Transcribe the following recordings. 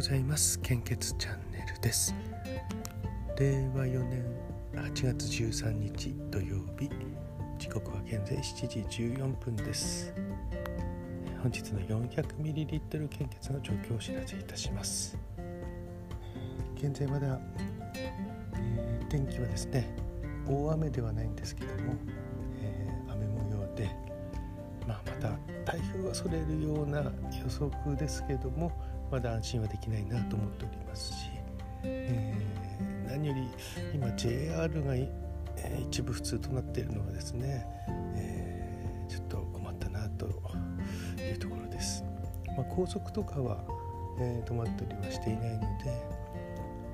ございます。献血チャンネルです。令和4年8月13日土曜日。時刻は現在7時14分です。本日の 400ml 献血の状況をお知らせいたします。現在まだ、えー、天気はですね大雨ではないんですけども、えー、雨模様でまあ、また台風はそれるような予測ですけどもまだ安心はできないなと思っておりますし、えー、何より今 JR が、一部普通となっているのはですね、えー、ちょっと困ったなというところです。まあ、高速とかは、え止まったりはしていないので、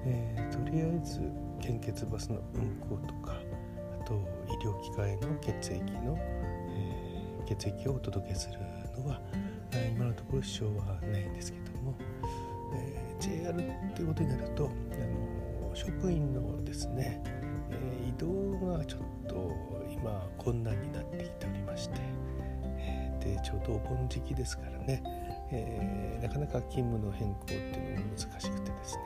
えとりあえず献血バスの運行とかあと医療機関への血液の、え血液をお届けするのは今のところ支障はないんですけども、えー、JR っていうことになるとあの職員のですね、えー、移動がちょっと今困難になってきておりまして、えー、でちょうどお盆時期ですからね、えなかなか勤務の変更っていうのも難しくてですね、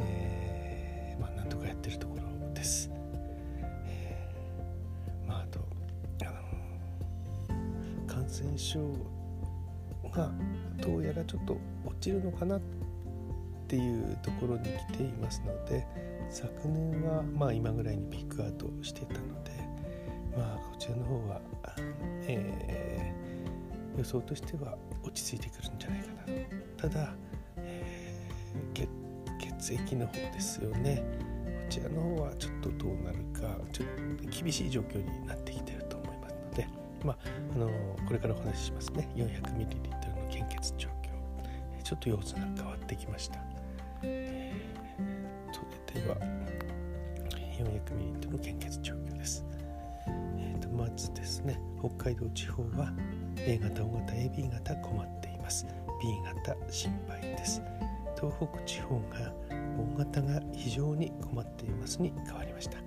えまあなんとかやってるところです。まあとあの感染症がどうやらちょっと落ちるのかなっていうところに来ていますので昨年はまあ今ぐらいにピークアウトしてたのでまあこちらの方は、えー、予想としては落ち着いてくるんじゃないかなと。ただ、えー、血液の方ですよね。こちらの方はちょっとどうなるかちょっと厳しい状況になってきてると思いますのでまああのこれからお話ししますね。400ml 血状況。ちょっと様子が変わってきました、えー、それでは 400ml の献血状況です、えーと、まずですね北海道地方は A 型 O 型 AB 型困っています。B 型心配です。東北地方が O 型が非常に困っていますに変わりました、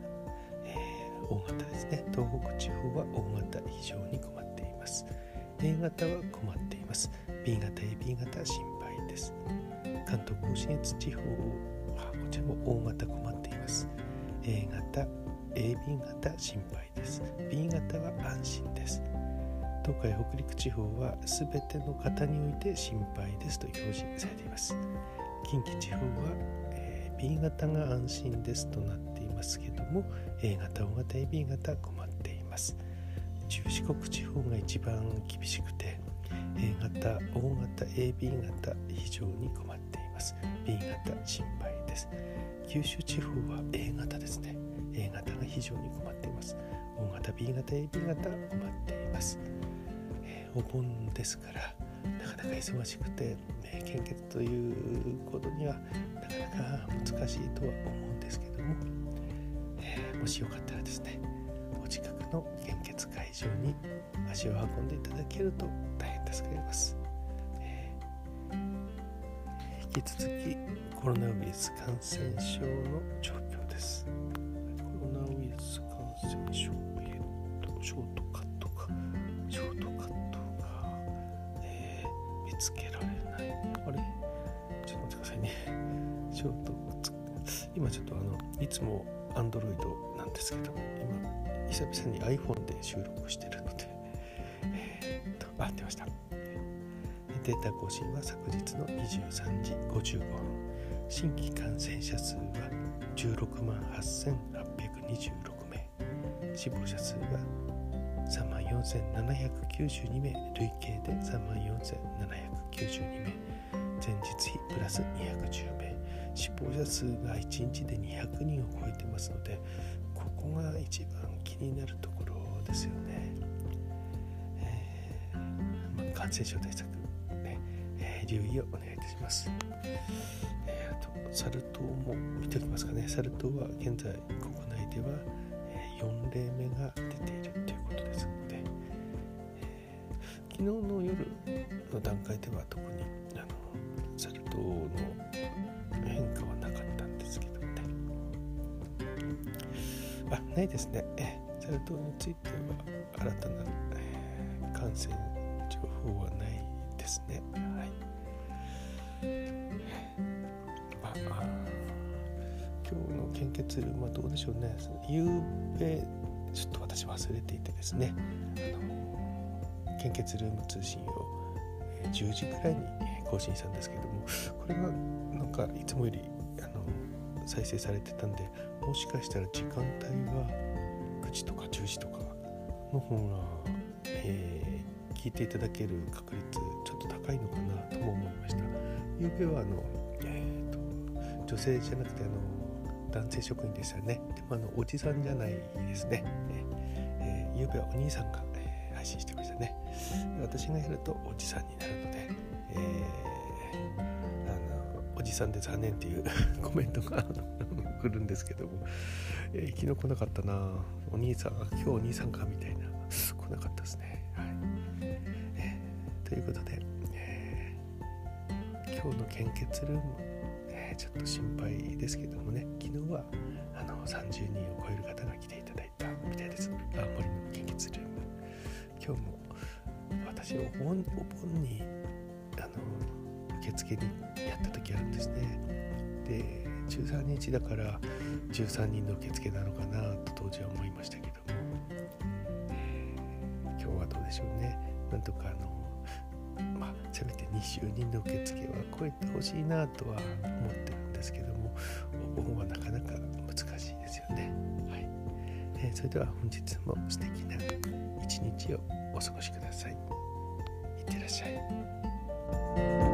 えー、O 型ですね。東北地方は O 型非常に困っています。A 型は困っています。B 型 AB 型心配です。関東甲信越地方はこちらも O 型困っています。A 型 AB 型心配です。B 型は安心です。東海北陸地方は全ての方において心配ですと表示されています。近畿地方は、え、B 型が安心ですとなっていますけども A 型 O 型 AB 型困っています。中四国地方が一番厳しくて A 型 O 型 AB 型非常に困っています。B 型心配です。九州地方は A 型ですね。A 型が非常に困っています。O 型 B 型 AB 型困っています、え、お盆ですからなかなか忙しくて、ね、献血ということにはなかなか難しいとは思うんですけども、えー、もしよかったらですね場に足を運んでいただけると大変助かります、えー、引き続きコロナウイルス感染症の状況です。コロナウイルス感染症えっとショートカットかショートカットが、えー、見つけられない。あれ？ちょっと待ってくださいね。ショート今ちょっとあのいつもアンドロイドんですけど今久々に iPhone で収録してるので、え、っと、あ、出ました。データ更新は昨日の23時55分。新規感染者数は16万8826名。死亡者数は3万4792名。累計で3万4792名。前日比プラス210名。死亡者数が1日で200人を超えてますのでここが一番気になるところですよね。えーまあ、感染症対策、ねえー、留意をお願いいたします。えー、あとサル痘も見ておきますかね。サル痘は現在国内では、え4例目が出ているということですので、えー、昨日の夜の段階では特にあのサル痘のあないですね。えサル痘については新たな、えー、感染情報はないですね。はいまあ、今日の献血ルームはどうでしょうね夕べちょっと私忘れていてですねあの献血ルーム通信を10時くらいに更新したんですけどもこれがなんかいつもより再生されてたんでもしかしたら時間帯は9時とか10時とかの方が、えー、聞いていただける確率ちょっと高いのかなとも思いました。ゆうべはあの、えーと、女性じゃなくてあの男性職員でしたね。でもあのおじさんじゃないですね。えー、ゆうべはお兄さんが、えー、配信してましたね。私がやるとおじさんになるのさんで残念っていう コメントが来るんですけども、えー、昨日来なかったな。お兄さん今日お兄さんかみたいな。来なかったですね。はい、えー、ということで、えー、今日の献血ルーム、えちょっと心配ですけどもね。昨日はあの30人を超える方が来ていただいたみたいです。青森の献血ルーム。今日も私お盆お盆にあの受付にやった時あるんですね。で13日だから13人の受付なのかなと当時は思いましたけども、えー、今日はどうでしょうね。なんとかあのまあせめて20人の受付は超えてほしいなとは思ってるんですけどもお盆はなかなか難しいですよね。はい、えー、それでは本日も素敵な一日をお過ごしください。いってらっしゃい。